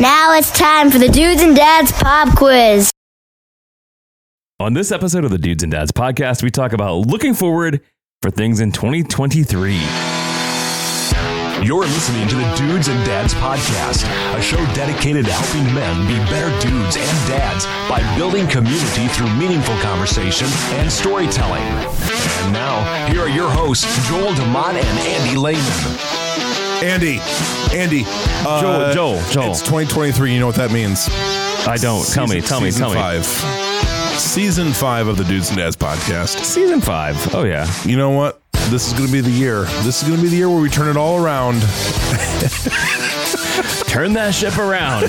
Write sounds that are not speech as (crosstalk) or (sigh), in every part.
Now it's time for the Dudes and Dads Pop Quiz. On this episode of the Dudes and Dads podcast, we talk about looking forward for things in 2023. You're listening to the Dudes and Dads Podcast, a show dedicated to helping men be better dudes and dads by building community through meaningful conversation and storytelling. And now, here are your hosts, Joel DeMont and Andy Lehman. Andy, Andy, uh, Joel, Joel, Joel. It's 2023. You know what that means? I don't. tell me, tell me, season tell me. five. Season five of the Dudes and Dads podcast. Season five. Oh, yeah. You know what? This is going to be the year. This is going to be the year where we turn it all around. (laughs) Turn that ship around.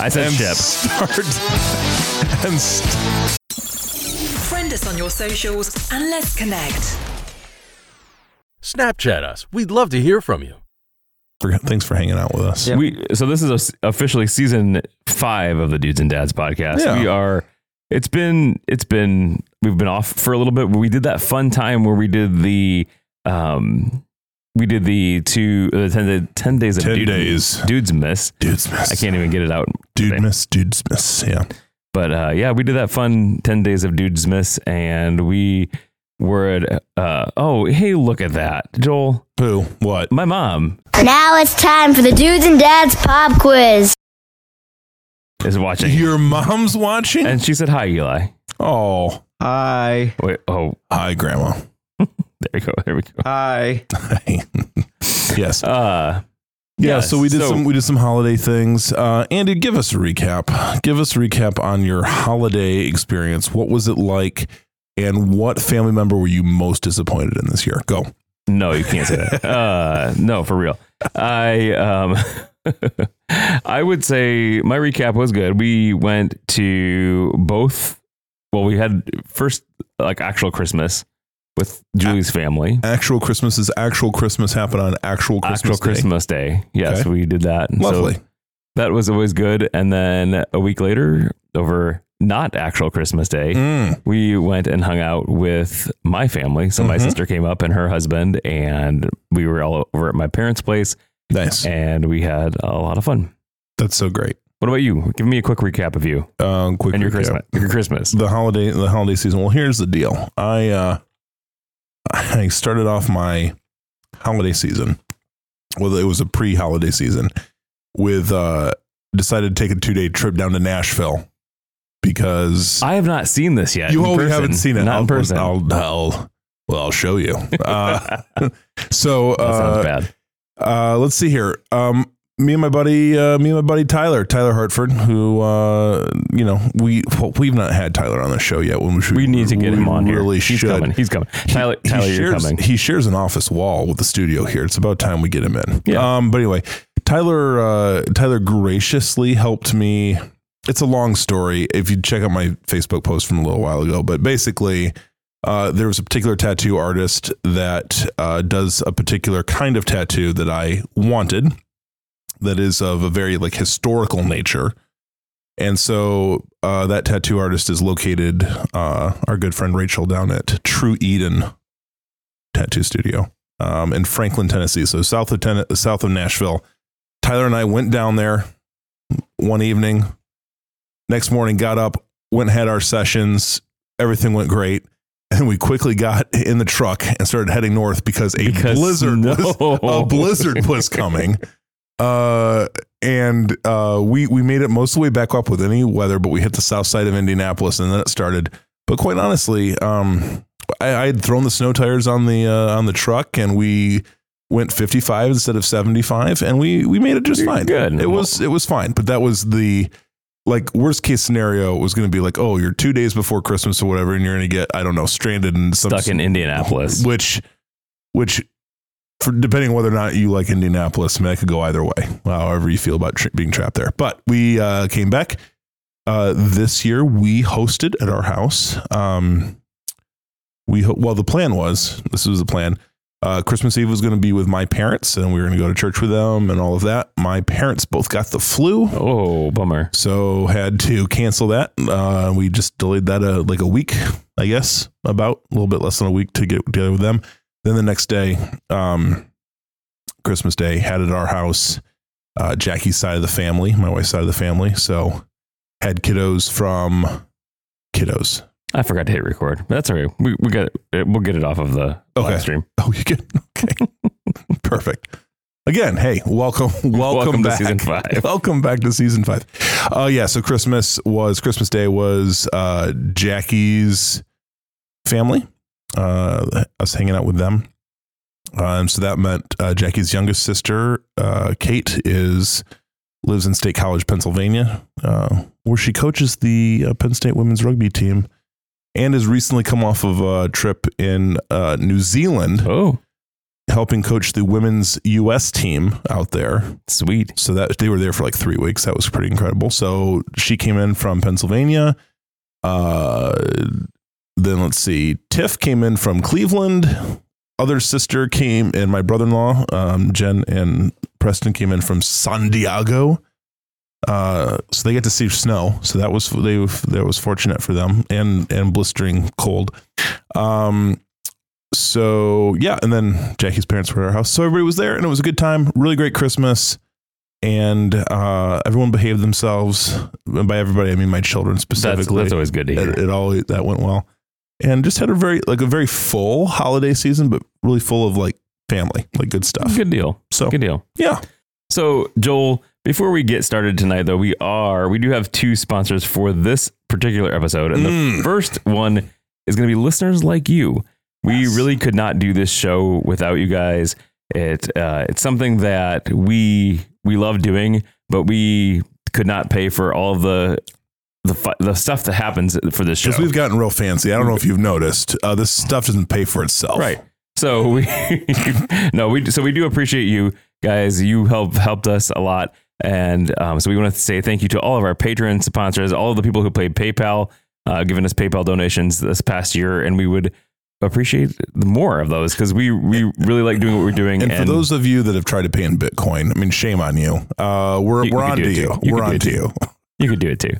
I said and ship. Start (laughs) and st- Friend us on your socials and let's connect. Snapchat us. We'd love to hear from you. Thanks for hanging out with us. We so this is a s officially season five of the Dudes and Dads podcast. Yeah. We are. It's been. It's been. We've been off for a little bit. We did that fun time where we did the. Um, we did the two uh, 10, day- 10 days of 10 dude, days. dudes miss. Dudes miss. I can't even get it out. Dude today. miss. Dudes miss. Yeah. But uh, yeah, we did that fun 10 days of dudes miss, and we were at. Uh, oh, hey, look at that, Joel. Who? What? My mom Now it's time for the Dudes and Dads Pop Quiz. is watching, Your mom's watching? and she said hi, Eli. oh, Hi. Wait, oh, hi, Grandma. (laughs) there we go. There we go. Hi. (laughs) yes. Uh, Yeah, yes, so we did some we did some holiday things. Uh, Andy, give us a recap. Give us a recap on your holiday experience. What was it like, and what family member were you most disappointed in this year? Go. No, you can't say that. (laughs) uh, no, for real. I um, (laughs) I would say my recap was good. We went to both. Well, we had first like actual Christmas with Julie's family. Actual Christmas is actual Christmas happened on actual Christmas. actual Day. Christmas Day. Yes, Okay. we did that. Lovely. So that was always good. And then a week later, over not actual Christmas Day, Mm. we went and hung out with my family. So my Mhm. sister came up and her husband, and we were all over at my parents' place, Nice. and we had a lot of fun. That's so great. What about you? Give me a quick recap of you Um, quick and your recap. Christmas. Your Christmas. the holiday the holiday season. Well, here's the deal. I uh (laughs) I started off my holiday season. Well, it was a pre-holiday season with uh decided to take a two-day trip down to Nashville because I have not seen this yet. you always haven't seen it. Not I'll, in person. I'll, I'll well, I'll show you. (laughs) Uh, (laughs) so uh, bad. uh, let's see here. Um, me and my buddy, uh, me and my buddy Tyler, Tyler Hartford, who uh, you know we well, we've not had Tyler on the show yet. When we should, We need to get him on here. Really He's should. coming. He's coming. Tyler, He Tyler, you're shares, coming. He shares an office wall with the studio here. It's about time we get him in. Yeah. Um, but anyway, Tyler, uh, Tyler graciously helped me. It's a long story. If you check out my Facebook post from a little while ago, but basically, uh, there was a particular tattoo artist that uh, does a particular kind of tattoo that I wanted, that is of a very like historical nature. And so uh, that tattoo artist is located, uh, our good friend Rachel down at True Eden Tattoo Studio um, in Franklin, Tennessee. So south of Ten- south of Nashville. Tyler and I went down there one evening. Next morning, got up, went and had our sessions. Everything went great. And we quickly got in the truck and started heading north because a Because blizzard was, a blizzard (laughs) was coming. Uh, and uh, we we made it most of the way back up with any weather, but we hit the south side of Indianapolis, and then it started. But quite honestly, um, I, I had thrown the snow tires on the uh, on the truck, and we went 55 instead of 75, and we we made it just You're fine. good. It was it was fine, but that was the like worst case scenario was going to be like, oh, you're two days before Christmas or whatever, and you're going to get I don't know stranded in some Stuck in Indianapolis. which which for depending on whether or not you like Indianapolis, I mean, I could go either way, however you feel about tra- being trapped there. But we uh, came back uh, this year. We hosted at our house. Um, we ho- well, the plan was this was the plan. Uh, Christmas Eve was going to be with my parents, and we were going to go to church with them and all of that. My parents both got the flu, Oh, bummer. so had to cancel that. Uh, we just delayed that uh, like a week, I guess, about a little bit less than a week to get together with them. Then the next day, um, Christmas Day, had at our house. uh, Jackie's side of the family, my wife's side of the family. So had kiddos from kiddos. I forgot to hit record, but that's all right. We we got it, we'll get it off of the Okay. live stream. Oh, you get okay, (laughs) perfect. Again, hey, welcome, (laughs) welcome, Welcome to back. season five. (laughs) Welcome back to season five. Uh, yeah, so Christmas was Christmas Day was uh, Jackie's family. Uh, us hanging out with them. Um, so that meant uh, Jackie's youngest sister, uh, Kate, is lives in State College, Pennsylvania, uh, where she coaches the uh, Penn State women's rugby team, and has recently come off of a trip in uh, New Zealand, Oh, helping coach the women's U.S. team out there. sweet. So that they were there for like three weeks. That was pretty incredible. So she came in from Pennsylvania. Uh, then let's see, Tiff came in from Cleveland. Other sister came, and my brother-in-law, um, Jen and Preston, came in from San Diego. Uh, so they get to see snow. So that was they that was fortunate for them, and and blistering cold. Um, so yeah, and then Jackie's parents were at our house, so everybody was there, and it was a good time. Really great Christmas, and uh, everyone behaved themselves. And by everybody, I mean my children That's, specifically. that's always good to hear. it, it all that went well, and just had a very like a very full holiday season, but really full of like family, like good stuff. Good deal. So Good deal. yeah, So, Joel, before we get started tonight, though, we are we do have two sponsors for this particular episode, and the Mm. first one is going to be listeners like you. We Yes. really could not do this show without you guys. It uh, it's something that we we love doing, but we could not pay for all of the the fu- the stuff that happens for this show. because we've gotten real fancy. I don't know if you've noticed. Uh, this stuff doesn't pay for itself. Right. So we (laughs) no we so we do appreciate you guys. You help helped us a lot, and um, so we want to say thank you to all of our patron sponsors, all of the people who played PayPal, uh, giving us PayPal donations this past year, and we would appreciate more of those because we we really like doing what we're doing. And, for those of you that have tried to pay in Bitcoin, I mean, shame on you. Uh, we're You- we're on to you. You We're on to you. (laughs) You could do it too.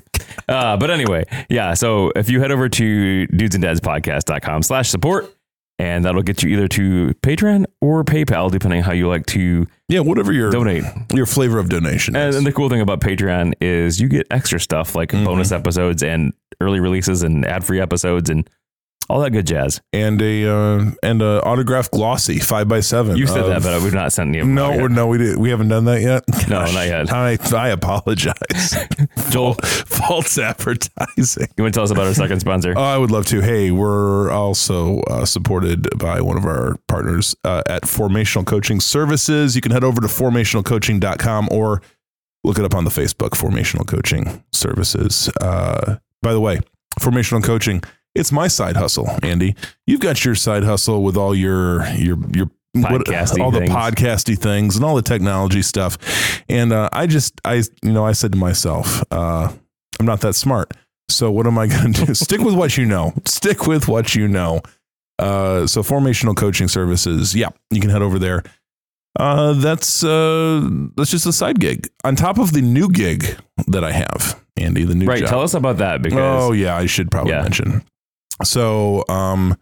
Uh, but anyway, yeah. So if you head over to dudesanddadspodcast.com slash support, and that'll get you either to Patreon or PayPal, depending how you like to Yeah, whatever your donate. your flavor of donation And, and the cool thing about Patreon is you get extra stuff like Mhm. bonus episodes and early releases and ad free episodes and all that good jazz. and a uh, and a autographed glossy five by seven. You said of- that, but we've not sent you. no, we're, no, we did. We haven't done that yet. (laughs) No, Gosh, not yet. I I apologize. (laughs) Joel, False advertising. you want to tell us about our second sponsor? (laughs) Oh, I would love to. Hey, we're also uh, supported by one of our partners uh, at Formational Coaching Services. You can head over to formationalcoaching.com or look it up on the Facebook, Formational Coaching Services. Uh, by the way, Formational Coaching, it's my side hustle, Andy. You've got your side hustle with all your your your what- Podcasty all the things. podcasty things and all the technology stuff. And uh, I just I you know I said to myself, uh, I'm not that smart. So what am I (laughs) going to do? Stick with what you know. Stick with what you know. Uh, so formational coaching services. Yeah, you can head over there. Uh, that's uh, that's just a side gig on top of the new gig that I have, Andy. The new right. job. Tell us about that because Oh yeah, I should probably Yeah. mention. So, um,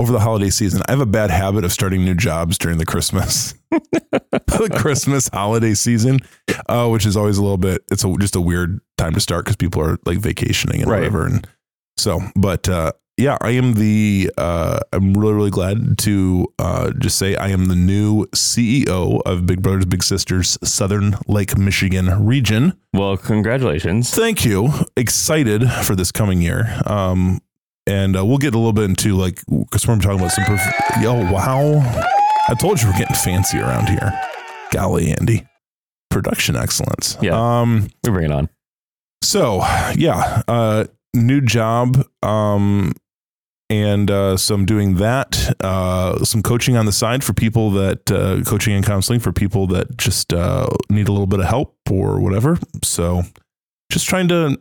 over the holiday season, I have a bad habit of starting new jobs during the Christmas, (laughs) the Christmas holiday season, uh, which is always a little bit. It's a, just a weird time to start because people are like vacationing and Right. whatever. And so, but uh, yeah, I am the. Uh, I'm really really glad to uh, just say I am the new CEO of Big Brothers Big Sisters Southern Lake Michigan region. well, congratulations. Thank you. Excited for this coming year. Um, and uh, we'll get a little bit into like because we're talking about some. Perf- oh wow! I told you we're getting fancy around here. Golly, Andy, production excellence. Yeah. Um. We bring it on. So yeah, uh, new job. Um, and uh, so I'm doing that. Uh, some coaching on the side for people that uh, coaching and counseling for people that just uh, need a little bit of help or whatever. So just trying to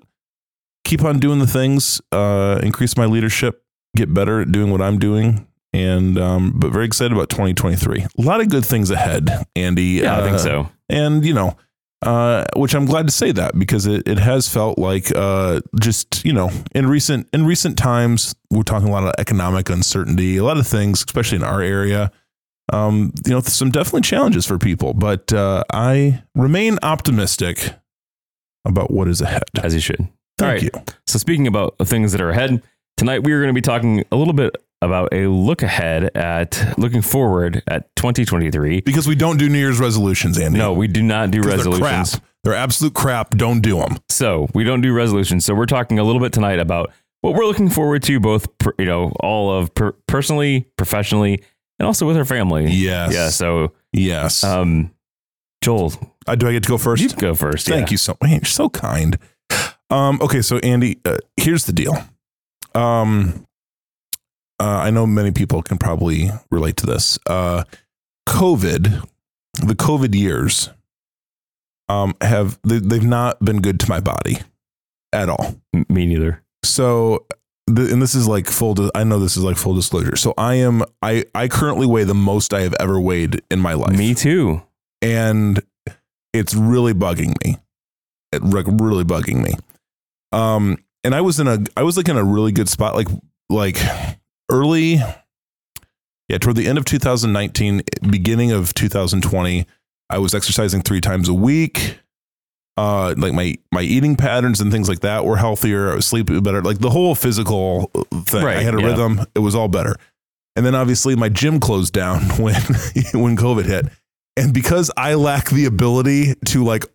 keep on doing the things, uh, increase my leadership, get better at doing what I'm doing. And um, but very excited about 2023. A lot of good things ahead, Andy. Yeah, I think Uh, so. and you know uh, which I'm glad to say that because it, it has felt like uh, just you know in recent in recent times we're talking a lot of economic uncertainty, a lot of things, especially in our area. um, you know, some definitely challenges for people, but uh, I remain optimistic about what is ahead. as you should. Thank All right. you. So speaking about things that are ahead, tonight we are going to be talking a little bit about a look ahead at looking forward at 2023. Because we don't do New Year's resolutions, Andy. No, we do not do 'Cause They're resolutions. crap. They're absolute crap. Don't do them. So we don't do resolutions. So we're talking a little bit tonight about what we're looking forward to, both you know, all of per, personally, professionally, and also with our family. Yes. Yeah. So, Yes. um, Joel, uh, do I get to go first? you go first. Thank yeah. you so much. You're so kind. Um, okay, so Andy, uh, here's the deal. Um, uh, I know many people can probably relate to this. Uh, COVID, the COVID years, um, have they, they've not been good to my body at all. Me neither. So, the, and this is like full. Di- I know this is like full disclosure. So I am. I I currently weigh the most I have ever weighed in my life Me too. and it's really bugging me. It like really bugging me. Um, and I was in a I was like in a really good spot, like like early, yeah, toward the end of 2019, beginning of 2020. I was exercising three times a week. Uh, like my my eating patterns and things like that were healthier. I was sleeping better. Like the whole physical thing, I had a yeah. rhythm. It was all better. And then obviously my gym closed down (laughs) when when COVID hit and because I lack the ability to like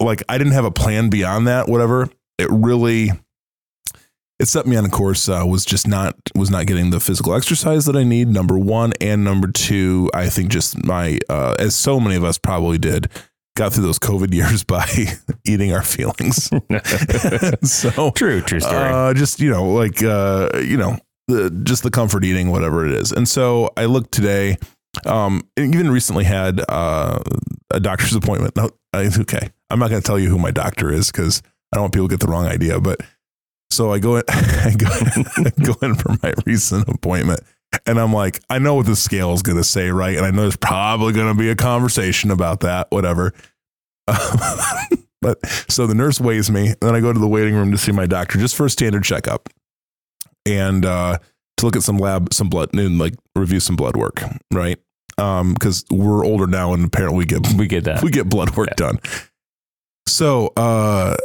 like I didn't have a plan beyond that whatever it really it set me on a course uh, was just not was not getting the physical exercise that I need number 1 and number 2 I think just my uh, as so many of us probably did got through those covid (laughs) years by (laughs) eating our feelings (laughs) so True, true story. uh, just you know, like uh, you know, the just the comfort eating, whatever it is. And so I looked today. Um, even recently had uh, a doctor's appointment. No, I, okay, I'm not going to tell you who my doctor is because I don't want people to get the wrong idea. But so I go in, (laughs) I go, I go in for my recent appointment, and I'm like, I know what the scale is going to say, right? And I know there's probably going to be a conversation about that, whatever. (laughs) but so the nurse weighs me, and then I go to the waiting room to see my doctor just for a standard checkup, and uh, to look at some lab, some blood, and like review some blood work, right? Um, because we're older now, and apparently we get we get that. we get blood work done. So, uh,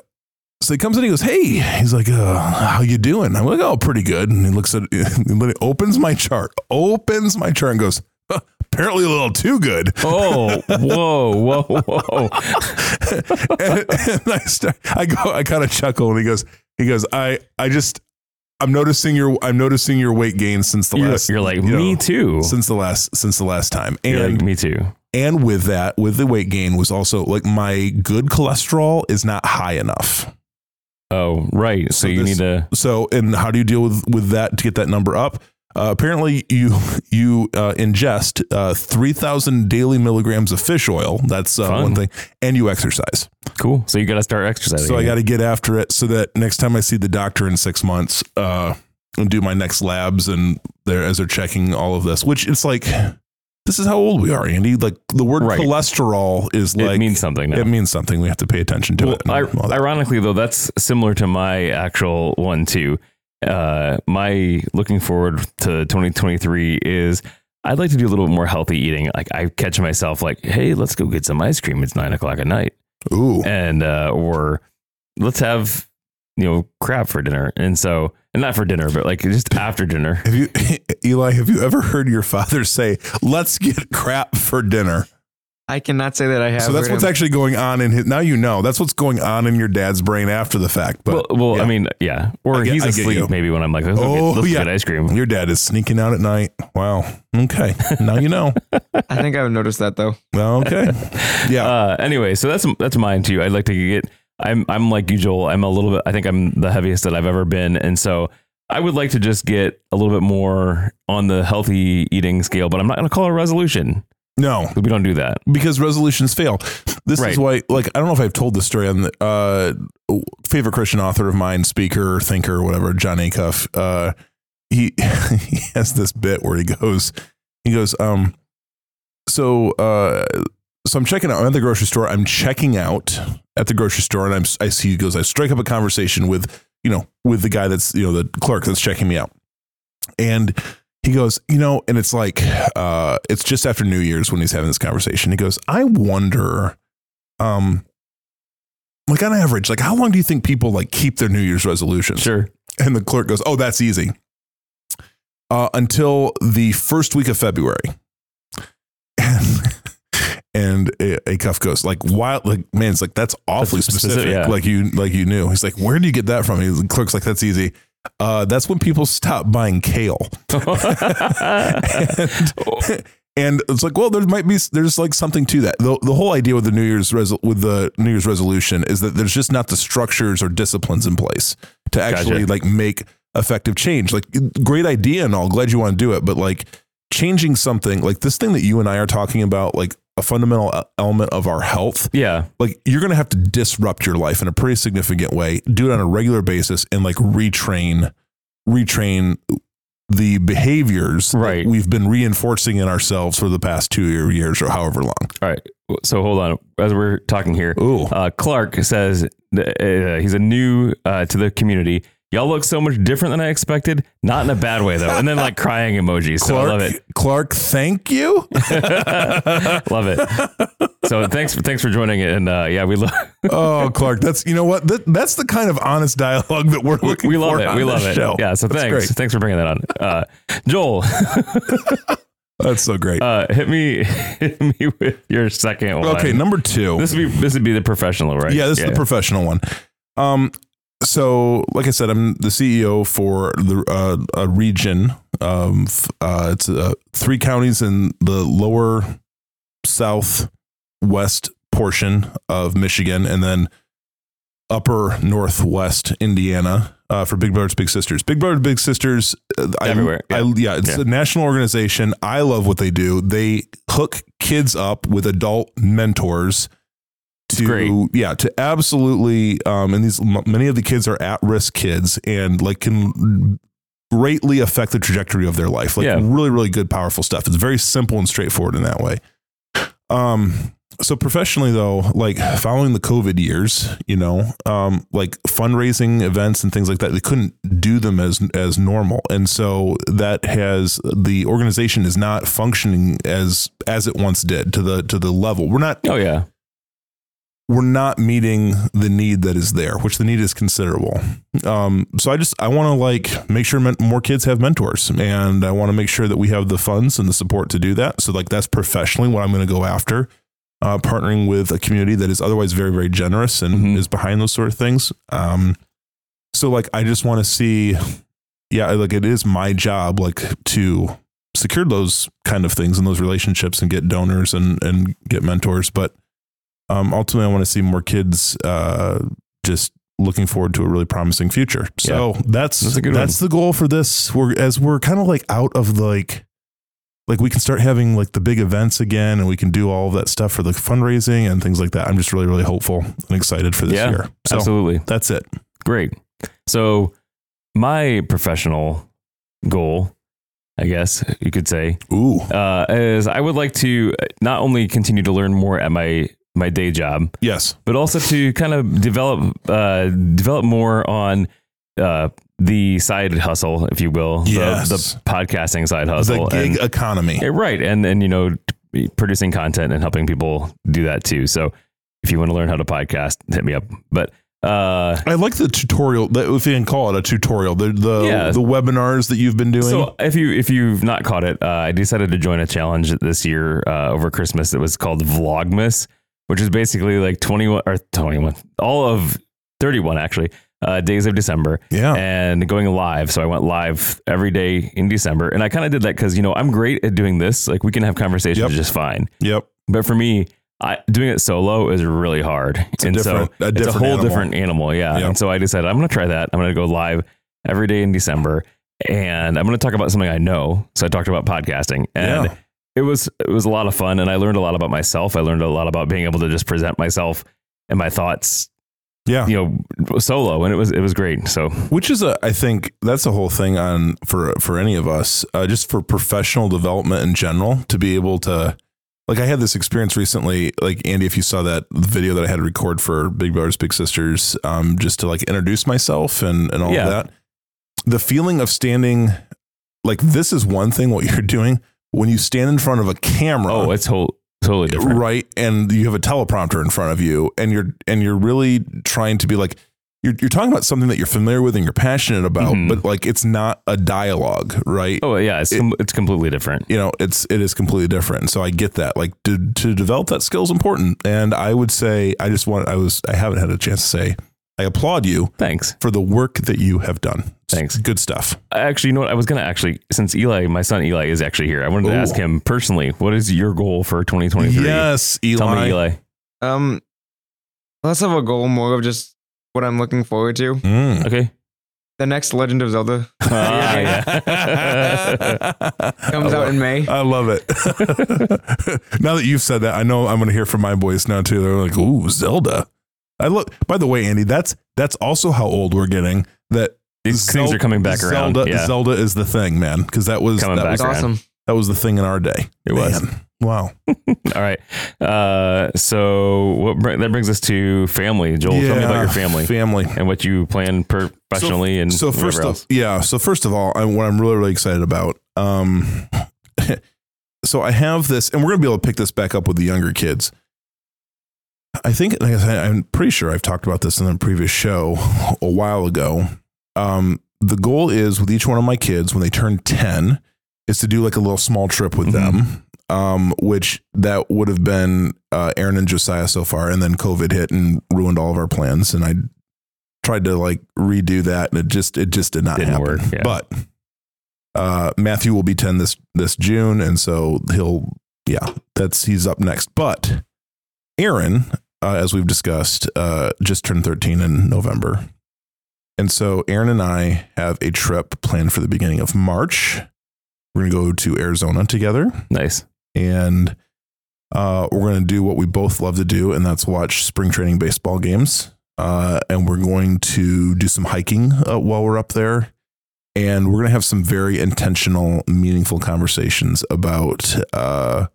so he comes in, he goes, "Hey," he's like, uh, "How you doing?" I'm like, "Oh, pretty good." And he looks at, (laughs) he opens my chart, opens my chart, and goes, huh, "Apparently a little too good." oh, whoa, whoa, whoa. (laughs) and, and I start, I go, I kind of chuckle, and he goes, he goes, I, I just, I'm noticing your, I'm noticing your weight gain since the You're, last, you're like, you know, me too. since the last, since the last time, and like, me too. and with that, with the weight gain was also like my good cholesterol is not high enough. Oh, right. So, So you this- need to. So, and how do you deal with with that to get that number up? Uh, apparently, you you uh, ingest uh, three thousand daily milligrams of fish oil. That's uh, one thing, and you exercise. Cool. So you got to start exercising. So I got to get after it so that next time I see the doctor in six months, uh, and do my next labs and they're as they're checking all of this, which it's like, this is how old we are, Andy. Like the word Right. cholesterol is like It means something now. it means something. We have to pay attention to Well, it. I, ironically, though, that's similar to my actual one too. Uh, my looking forward to 2023 is I'd like to do a little bit more healthy eating. Like I catch myself like, hey, let's go get some ice cream. It's nine o'clock at night, Ooh, and uh, or let's have you know crab for dinner. And so, and not for dinner, but like just after dinner. have you, (laughs) Eli? Have you ever heard your father say, "Let's get crap for dinner"? I cannot say that I have. so that's what's him. actually going on in his. Now you know that's what's going on in your dad's brain after the fact. But well, well yeah. I mean, yeah. Or get- he's I asleep maybe when I'm like, let's, Oh, get, let's yeah. get ice cream. your dad is sneaking out at night. Wow. Okay. Now you know. (laughs) I think I've noticed that though. Well, okay. (laughs) Yeah. Uh, anyway, so that's that's mine too. I'd like to get. I'm I'm like you, Joel. I'm a little bit. I think I'm the heaviest that I've ever been, and so I would like to just get a little bit more on the healthy eating scale. But I'm not going to call it a resolution. no, We don't do that. because resolutions fail. This Right. is why, like, I don't know if I've told this story on the uh, favorite Christian author of mine, speaker, thinker, whatever, Jon Acuff. Uh, he (laughs) he has this bit where he goes, he goes, um, so uh, so I'm checking out. I'm at the grocery store. I'm checking out at the grocery store, and I'm I see he goes. I strike up a conversation with you know with the guy that's you know the clerk that's checking me out, and he goes, you know, and it's like, uh, it's just after New Year's when he's having this conversation. He goes, I wonder, um, like on average, like how long do you think people like keep their New Year's resolutions? Sure. And the clerk goes, oh, that's easy. Uh, until the first week of February. And, a, Acuff goes like, "Wow, like man, it's like that's awfully That's specific. specific, yeah. Like you, like you knew." He's like, "Where do you get that from?" He, the clerk's like, "That's easy." Uh, that's when people stop buying kale. (laughs) and, (laughs) and it's like, well, there might be there's like something to that. The, the whole idea with the New Year's resol- with the New Year's resolution is that there's just not the structures or disciplines in place to actually Gotcha. like make effective change. Like great idea and all, glad you want to do it, but like changing something like this thing that you and I are talking about, like a fundamental element of our health, yeah. like you're going to have to disrupt your life in a pretty significant way, do it on a regular basis and like retrain, retrain the behaviors Right. we've been reinforcing in ourselves for the past two years or however long. All right. So hold on. As we're talking here, Ooh. uh, Clark says uh, he's a new uh, to the community. Y'all look so much different than I expected. Not in a bad way though. And then like crying emojis. So I love it. Clark, thank you. (laughs) Love it. So thanks for thanks for joining it. And uh, yeah, we love (laughs) oh, Clark, that's you know what that, that's the kind of honest dialogue that we're looking we love for it. We love it. Show. Yeah. So That's thanks. great. Thanks for bringing that on. Uh, Joel, (laughs) That's so great. uh, hit me hit me with your second one. okay, number two. This would be this would be the professional, right? Yeah, this is the professional one. Um, so like I said, I'm the CEO for the uh, a region. Um, uh, it's uh, three counties in the lower southwest portion of Michigan, and then upper northwest Indiana. Uh, for Big Brothers Big Sisters, Big Brothers Big Sisters, uh, Everywhere, I, yeah. yeah, it's Yeah. a national organization. I love what they do. They hook kids up with adult mentors to great. yeah to absolutely um and these many of the kids are at risk kids and like can greatly affect the trajectory of their life like Yeah. really really good powerful stuff it's very simple and straightforward in that way um so professionally though like following the covid years you know um like fundraising events and things like that they couldn't do them as as normal and so that has the organization is not functioning as as it once did to the to the level we're not Oh yeah. We're not meeting the need that is there, which the need is considerable. Um, so I just I want to like make sure men- more kids have mentors, and I want to make sure that we have the funds and the support to do that. So like that's professionally what I'm going to go after, uh, partnering with a community that is otherwise very very generous and Mhm. is behind those sort of things. Um, so like I just want to see, yeah, like it is my job like to secure those kind of things and those relationships and get donors and and get mentors, but um, ultimately, I want to see more kids uh, just looking forward to a really promising future. So that's That's a good that's the goal for this. We're as we're kind of like out of like like we can start having like the big events again, and we can do all of that stuff for the fundraising and things like that. I'm just really really hopeful and excited for this Yeah, year. So Absolutely. that's it. Great. So, my professional goal, I guess you could say, Ooh, uh, is I would like to not only continue to learn more at my my day job, yes, but also to kind of develop uh, develop more on uh, the side hustle, if you will, the- Yes. the, podcasting side hustle, the gig and, economy. Right, and and you know, t- producing content and helping people do that too. So, if you want to learn how to podcast, hit me up. But uh, I like the tutorial. the- If you can call it a tutorial, the the, Yeah. the webinars that you've been doing. So if you if you've not caught it, uh, I decided to join a challenge this year uh, over Christmas. It was called Vlogmas, which is basically like twenty one or twenty one, all of thirty one actually uh, days of December, yeah, and going live. So I went live every day in December, and I kind of did that because you know I'm great at doing this. Like we can have conversations Yep. just fine, yep. but for me. I, doing it solo is really hard, a and so a it's a whole animal. different animal. Yeah, Yep. and so I decided I'm going to try that. I'm going to go live every day in December, and I'm going to talk about something I know. So I talked about podcasting, and Yeah. It was it was a lot of fun, and I learned a lot about myself. I learned a lot about being able to just present myself and my thoughts, Yeah. you know, solo, and it was it was great. So which is a i think that's a whole thing on for for any of us uh, just for professional development in general to be able to like i had this experience recently like andy if you saw that video that i had to record for big brothers big sisters um just to like introduce myself and and all Yeah. of that the feeling of standing like this is one thing what (laughs) you're doing when you stand in front of a camera. Oh, it's whole, totally different. right and you have a teleprompter in front of you and you're and you're really trying to be like you're, you're talking about something that you're familiar with and you're passionate about Mhm. but like it's not a dialogue right Oh yeah, it's com- it's completely different. you know it's it is completely different so i get that like to, to develop that skill is important and i would say i just want i was i haven't had a chance to say i applaud you Thanks. for the work that you have done Thanks. good stuff Actually, you know what? I was gonna actually, since Eli, my son Eli, is actually here. I wanted to ask him personally, what is your goal for 2023? yes eli, Tell me, Eli. Um, less of a goal, more of just what I'm looking forward to. Mm. Okay. The next Legend of Zelda (laughs) (laughs) yeah. (laughs) comes out in May. I love it. now that you've said that, I know I'm going to hear from my boys now too. They're like, "Ooh, Zelda." I look. By the way, Andy, that's that's also how old we're getting. That These things are coming back around. Zelda, Yeah. Zelda is the thing, man. Because that was Coming that back was, around. Awesome. that was the thing in our day. It was. Wow. (laughs) All right. Uh, so what br- that brings us to family. Joel, tell me about your family Family. and what you plan professionally and so first, whatever of, yeah. So first of all, I, what I'm really really excited about. Um, (laughs) so I have this, and we're gonna be able to pick this back up with the younger kids. I think, like I said, I'm pretty sure I've talked about this in a previous show a while ago. Um, the goal is with each one of my kids when they turn 10 is to do like a little small trip with them. Um, which that would have been uh, Aaron and Josiah so far, and then COVID hit and ruined all of our plans. And I tried to like redo that, and it just it just did not Didn't happen. work, yeah. But uh, Matthew will be ten this this June, and so he'll yeah, that's he's up next. But Aaron, uh, as we've discussed, uh, just turned thirteen in November, and so Aaron and I have a trip planned for the beginning of March. We're gonna go to Arizona together Nice. and uh, we're going to do what we both love to do, and that's watch spring training baseball games. Uh, and we're going to do some hiking uh, while we're up there. And we're going to have some very intentional, meaningful conversations about uh,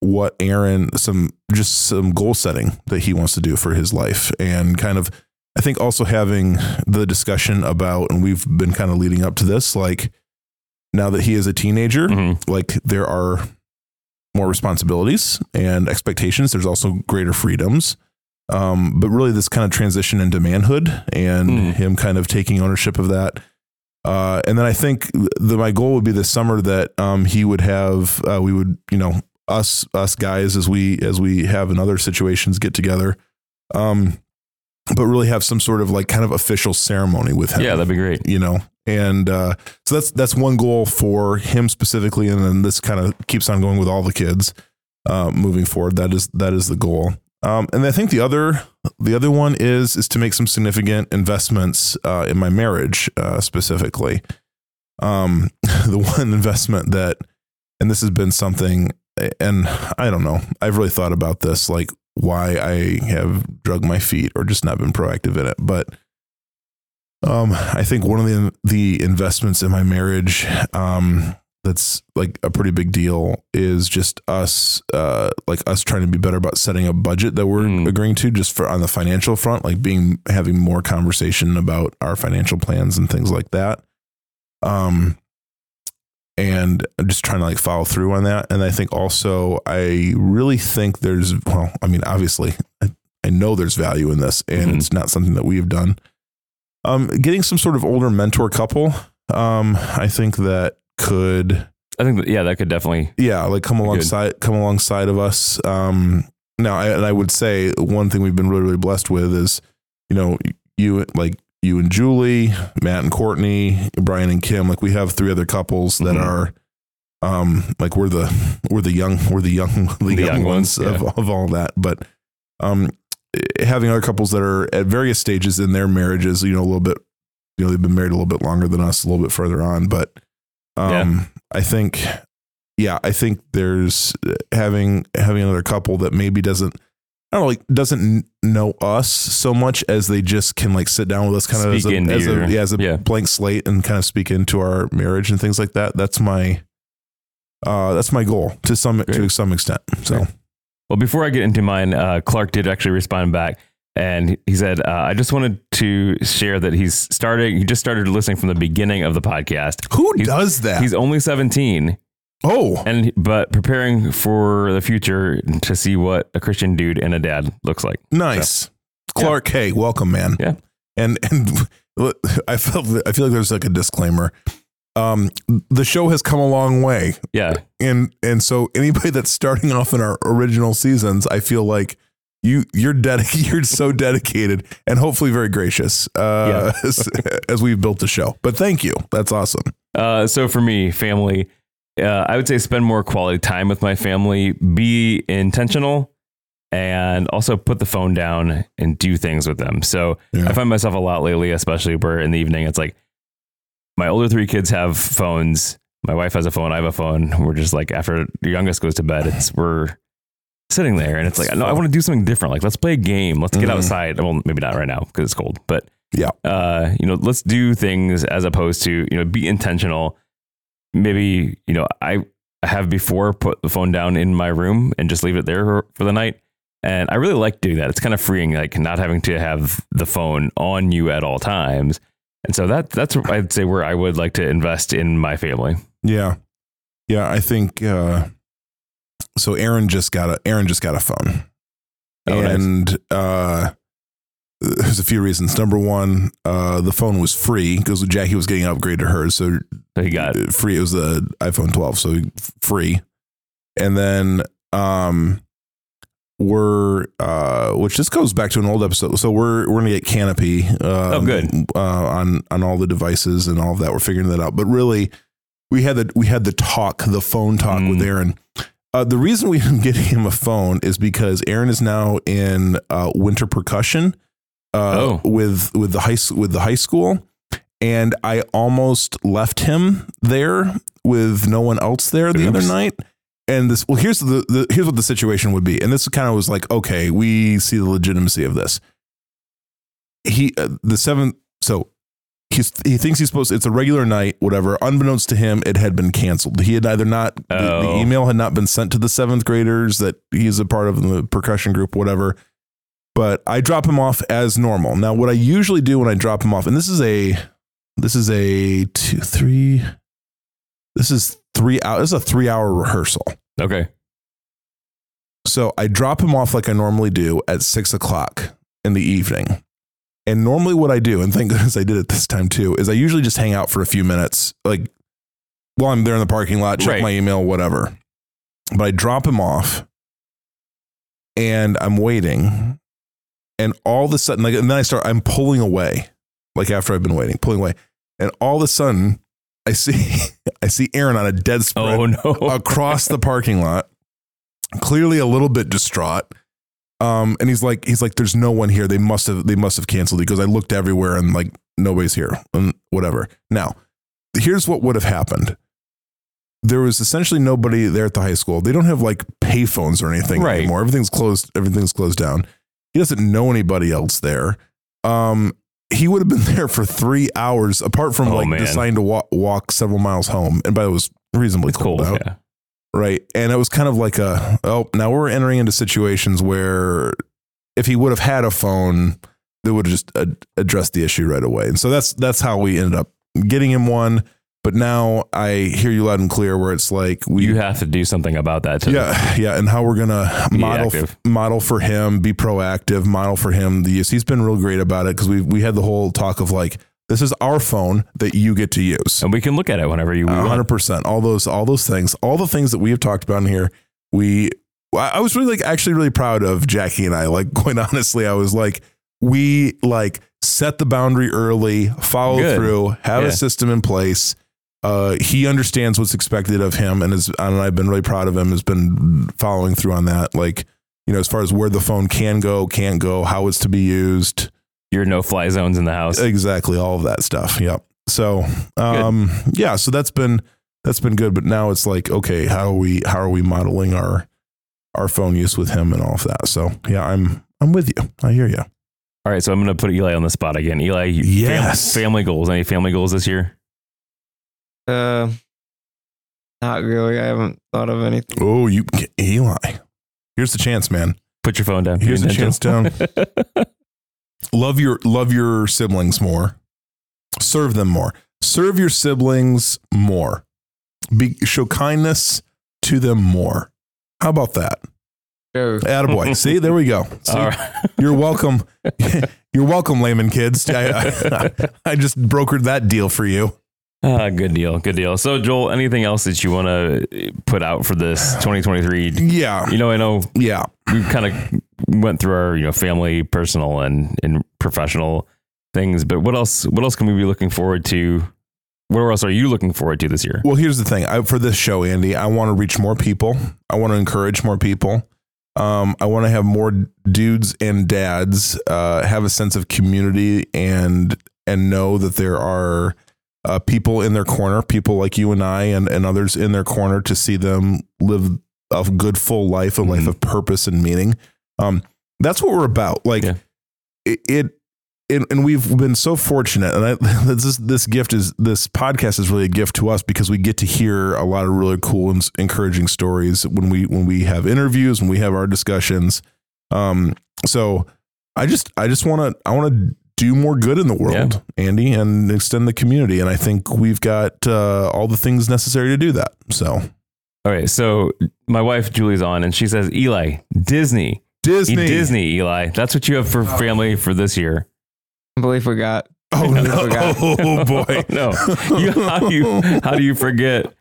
what Aaron, some just some goal setting that he wants to do for his life. And kind of, I think also having the discussion about, and we've been kind of leading up to this, like now that he is a teenager, Mhm. like there are more responsibilities and expectations. There's also greater freedoms. Um, but really, this kind of transition into manhood and Mm. him kind of taking ownership of that. Uh, and then I think the, my goal would be this summer that um, he would have, uh, we would, you know, us us guys as we as we have in other situations get together, um, but really have some sort of like kind of official ceremony with him. Yeah, that'd be great. you know? And uh, so that's that's one goal for him specifically and then this kind of keeps on going with all the kids uh, moving forward. That is that is the goal. Um, and i think the other the other one is is to make some significant investments uh, in my marriage uh, specifically. Um, (laughs) the one investment that and this has been something and i don't know i've really thought about this like why i have drug my feet or just not been proactive in it but um, I think one of the the investments in my marriage, um, that's like a pretty big deal is just us, uh, like us trying to be better about setting a budget that we're Mm. agreeing to, just for on the financial front, like being having more conversation about our financial plans and things like that. Um, and I'm just trying to like follow through on that. And I think also, I really think there's, well, I mean, obviously, I, I know there's value in this, and Mhm. it's not something that we've done um, getting some sort of older mentor couple. Um, I think that could, I think that, yeah, that could definitely. yeah, like come Good. alongside, come alongside of us. Um, now, I, and I would say one thing we've been really, really blessed with is, you know, you like you and Julie, Matt and Courtney, Brian and Kim. Like we have three other couples that Mhm. are, um, like we're the we're the young we're the young (laughs) the, young, young ones, ones, of, of all that. But, um, having other couples that are at various stages in their marriages, you know, a little bit, you know, they've been married a little bit longer than us, a little bit further on, but, um, I think, yeah, I think there's uh, having having another couple that maybe doesn't, I don't know, like doesn't know us so much as they just can like sit down with us, kind of as a, as your- a yeah, as a yeah. blank slate and kind of speak into our marriage and things like that. That's my, uh, that's my goal to some to some extent. So Great. Well, before I get into mine, uh, Clark did actually respond back. and he said, uh, "I just wanted to share that he's starting. He just started listening from the beginning of the podcast. Who He's- does that? He's only 17, oh, and but preparing for the future to see what a Christian dude and a dad looks like. nice. Clark K, welcome, man. Yeah. And and (laughs) I felt I feel like there's like a disclaimer. Um, the show has come a long way, Yeah, and and so anybody that's starting off in our original seasons, I feel like you you're dedicated. (laughs) You're so dedicated, and hopefully very gracious uh, (laughs) as, as we've built the show. But thank you. That's awesome. Uh, so for me, family, uh, I would say spend more quality time with my family. Be intentional, and also put the phone down and do things with them. So Yeah. I find myself a lot lately, especially where in the evening it's like my older three kids have phones. My wife has a phone. I have a phone. We're just like after the youngest goes to bed, it's we're sitting there and it's like no, I want to do something different. Like let's play a game. Let's get Mhm. outside. Well, maybe not right now because it's cold, but Yeah. uh, you know, let's do things as opposed to, you know, be intentional. Maybe, you know, I have before put the phone down in my room and just leave it there for, the night. And I really like doing that. It's kind of freeing, like not having to have the phone on you at all times. And so that that's I'd say where I would like to invest in my family. Yeah. Yeah, I think uh so Aaron just got a Aaron just got a phone. Oh, nice. and uh there's a few reasons. Number one, uh the phone was free because Jackie was getting upgraded to hers, so he got uh, free. It was the iPhone 12, so free. And then um we're uh which this goes back to an old episode. So we're we're gonna get Canopy um, Oh, good. uh on on all the devices and all of that. We're figuring that out. But really we had the we had the talk, the phone talk with Mm. Aaron. Uh, the reason we (laughs) didn't get him a phone is because Aaron is now in uh, winter percussion uh, Oh. with with the high with the high school, and I almost left him there with no one else there the other night. And this, well, here's the, the here's what the situation would be, and this kind of was like, okay, we see the legitimacy of this. He uh, the seventh, so he's he thinks he's supposed. It's a regular night, whatever. Unbeknownst to him, it had been canceled. He had either not the, the Oh. email had not been sent to the seventh graders that he's a part of the percussion group, whatever. But I drop him off as normal. Now, what I usually do when I drop him off, and this is a this is a two three. This is three hours. This is a three hour rehearsal. okay. So I drop him off like I normally do at six o'clock in the evening. And normally, what I do, and thank (laughs) goodness I did it this time too, is I usually just hang out for a few minutes, like while I'm there in the parking lot, check Right. my email, whatever. But I drop him off and I'm waiting. And all of a sudden, like, and then I start, I'm pulling away, like after I've been waiting, pulling away. And all of a sudden, I see, (laughs) I see Aaron on a dead spread Oh no. (laughs) across the parking lot, clearly a little bit distraught. Um, and he's like, he's like, there's no one here. They must have, they must have canceled it, because I looked everywhere and like nobody's here and whatever. Now, here's what would have happened. There was essentially nobody there at the high school. They don't have like payphones or anything Right. anymore. Everything's closed. Everything's closed down. He doesn't know anybody else there. Um, he would have been (laughs) there for three hours, apart from Oh, like man. deciding to walk, walk several miles home. And by the way, it was reasonably cold, cold. out Yeah. right? And it was kind of like a oh, now we're entering into situations where if he would have had a phone, they would have just ad- addressed the issue right away. And so that's that's how we ended up getting him one. But now I hear you loud and clear where it's like we You have to do something about that. too. yeah, yeah, and how we're gonna model active. model for him, be proactive, model for him the use. He's been real great about it because we we had the whole talk of like this is our phone that you get to use. And we can look at it whenever you A want. hundred percent. All those, all those things, all the things that we have talked about in here. We, I I was really like actually really proud of Jackie and I. Like (laughs) quite honestly, I was like, we like set the boundary early, follow Good. through, have Yeah. a system in place. Uh, he understands what's expected of him, and has, and I've been really proud of him. Has been following through on that. Like you know, as far as where the phone can go, can't go, how it's to be used. Your no fly zones in the house. Exactly, all of that stuff. Yep. So, um, yeah, so that's been that's been good. But now it's like, okay, how are we how are we modeling our our phone use with him and all of that? So, yeah, I'm I'm with you. I hear you. All right, so I'm going to put Eli on the spot again. Eli, you- fam- Yes. family goals. Any family goals this year? Uh, not really. I haven't thought of anything. Oh, you Eli. Here's the chance, man. Put your phone down. Here's the chance down. (laughs) love your love your siblings more. Serve them more. Serve your siblings more. Be, show kindness to them more. How about that? Sure. Attaboy. See, there we go. (laughs) See, All right. You're welcome. (laughs) You're welcome, Lehman kids. I, I, I just brokered that deal for you. Ah, good deal. Good deal. So, Joel, anything else that you want to put out for this 2023? Yeah. You know, I know Yeah. we kind of went through our, you know, family, personal, and and professional things. But what else? What else can we be looking forward to? What else are you looking forward to this year? Well, here's the thing. I, for this show, Andy, I want to reach more people. I want to encourage more people. Um, I want to have more dudes and dads uh, have a sense of community and and know that there are uh, people in their corner, people like you and I, and and others in their corner to see them live a good, full life, a life Mhm. of purpose and meaning. Um, that's what we're about. Like Yeah. it. it and, and we've been so fortunate, and I, (laughs) this this gift is this podcast is really a gift to us because we get to hear a lot of really cool and encouraging stories when we when we have interviews when we have our discussions. Um, so I just I just want to I want to do more good in the world, Andy, and extend the community, and I think we've got uh, all the things necessary to do that. So All right. So, my wife Julie's on, and she says, "Eli, Disney, Disney, Disney, Eli. That's what you have for family for this year." I believe we got. Oh no, oh boy, (laughs) no, you, how do you how do you forget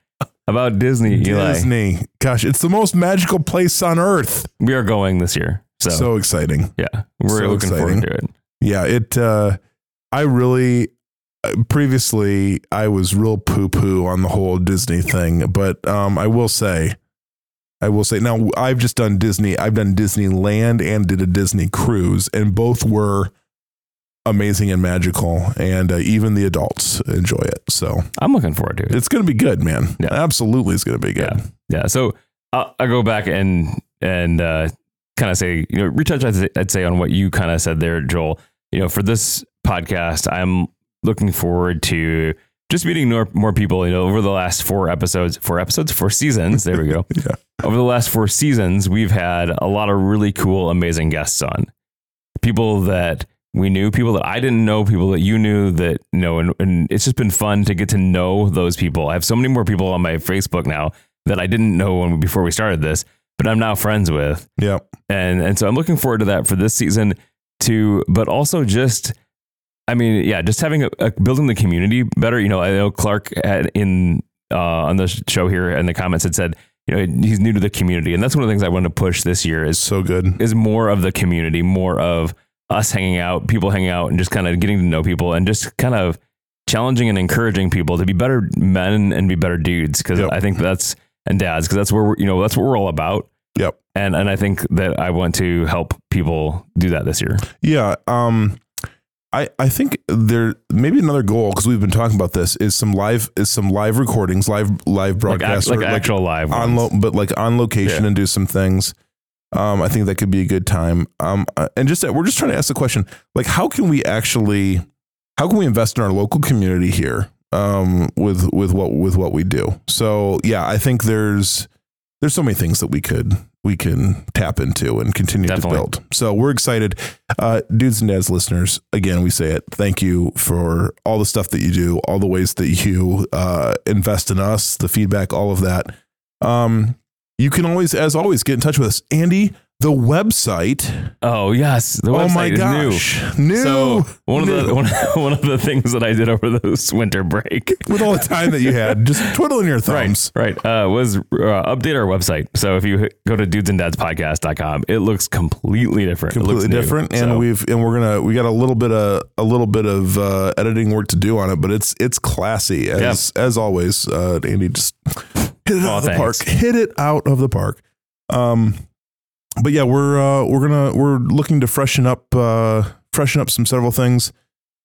about Disney, Eli? Disney. Gosh, it's the most magical place on earth. We are going this year, so, So exciting. yeah, we're so looking forward to it. Yeah, it. Uh, I really uh, previously I was real poo poo on the whole Disney thing, but um, I will say, I will say now I've just done Disney. I've done Disneyland and did a Disney cruise, and both were amazing and magical, and uh, even the adults enjoy it. So I'm looking forward to it. it's going to be good, man. Yeah. Absolutely, it's going to be good. Yeah. Yeah. So I'll, I'll go back and and uh, kind of say, you know, retouch. I'd say on what you kind of said there, Joel. You know, for this podcast, I'm looking forward to just meeting more, more people. You know, over the last four episodes, four episodes, four seasons. There we go. (laughs) Yeah. Over the last four seasons, we've had a lot of really cool, amazing guests on. People that we knew, people that I didn't know, people that you knew that you know, and, and it's just been fun to get to know those people. I have so many more people on my Facebook now that I didn't know when before we started this, but I'm now friends with, Yeah. and and so I'm looking forward to that for this season too. But also just, I mean, yeah, just having a, a building the community better. You know, I know Clark had in uh, on the show here in the comments had said, you know, he's new to the community, and that's one of the things I want to push this year is So good. is more of the community, more of us hanging out, people hanging out, and just kind of getting to know people, and just kind of challenging and encouraging people to be better men and be better dudes. Because Yep. I think that's and dads, because that's where we're, you know that's what we're all about. Yep. And and I think that I want to help people do that this year. Yeah. Um, I, I think there maybe another goal because we've been talking about this is some live is some live recordings live live Like, act, broadcasts like or, actual live on lo- but like on location Yeah. and do some things. Um, I think that could be a good time. Um, uh, and just we're just trying to ask the question like how can we actually how can we invest in our local community here um, with with what with what we do? So yeah, I think there's there's so many things that we could we can tap into and continue Definitely. to build. So we're excited, uh, dudes and dads listeners. Again, we say it. Thank you for all the stuff that you do, all the ways that you uh, invest in us, the feedback, all of that. Um, you can always, as always, get in touch with us, Andy. The website. Oh yes, the oh website my is new. gosh, new. So one of the one, (laughs) one of the things that I did over this winter break with all the time that you had, just twiddling your thumbs. Right, right. Uh, was uh, update our website. So if you go to dudesanddadspodcast.com, it looks completely different. It completely looks new. different and So, we've and we're gonna we got a little bit of a little bit of uh editing work to do on it but it's it's classy as as always uh andy just hit it Aw, out of the park hit it out of the park um but yeah we're uh we're gonna we're looking to freshen up uh freshen up some several things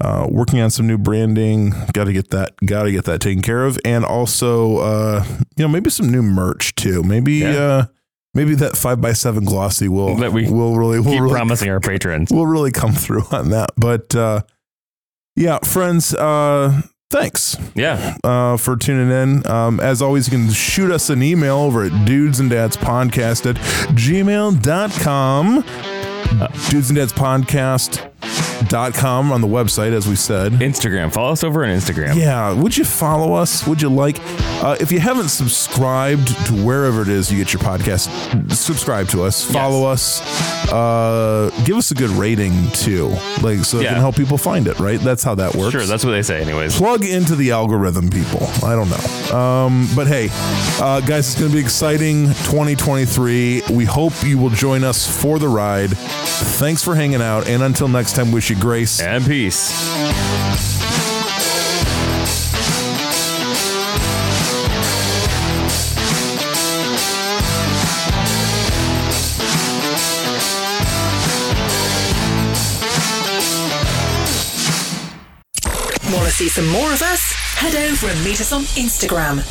uh working on some new branding got to get that got to get that taken care of and also uh you know maybe some new merch too maybe Yeah. uh maybe that five by seven glossy will That we will really will keep really promising our (laughs) patrons. we'll really come through on that. But uh, yeah, friends, uh, thanks Yeah, uh, for tuning in. Um, as always, you can shoot us an email over at dudes and dads podcast at gmail.com. Dudes and Dads podcast com on the website, as we said. Instagram. Follow us over on Instagram. Yeah, would you follow us? Would you like? Uh, if you haven't subscribed to wherever it is you get your podcast, subscribe to us, follow us, uh, give us a good rating too, like so it Yeah. can help people find it. Right? That's how that works. Sure, that's what they say, anyways. plug into the algorithm, people. I don't know. Um, but hey, uh, guys, it's going to be exciting 2023. We hope you will join us for the ride. Thanks for hanging out. And until next time, wish you grace. And peace. Want to see some more of us? Head over and meet us on Instagram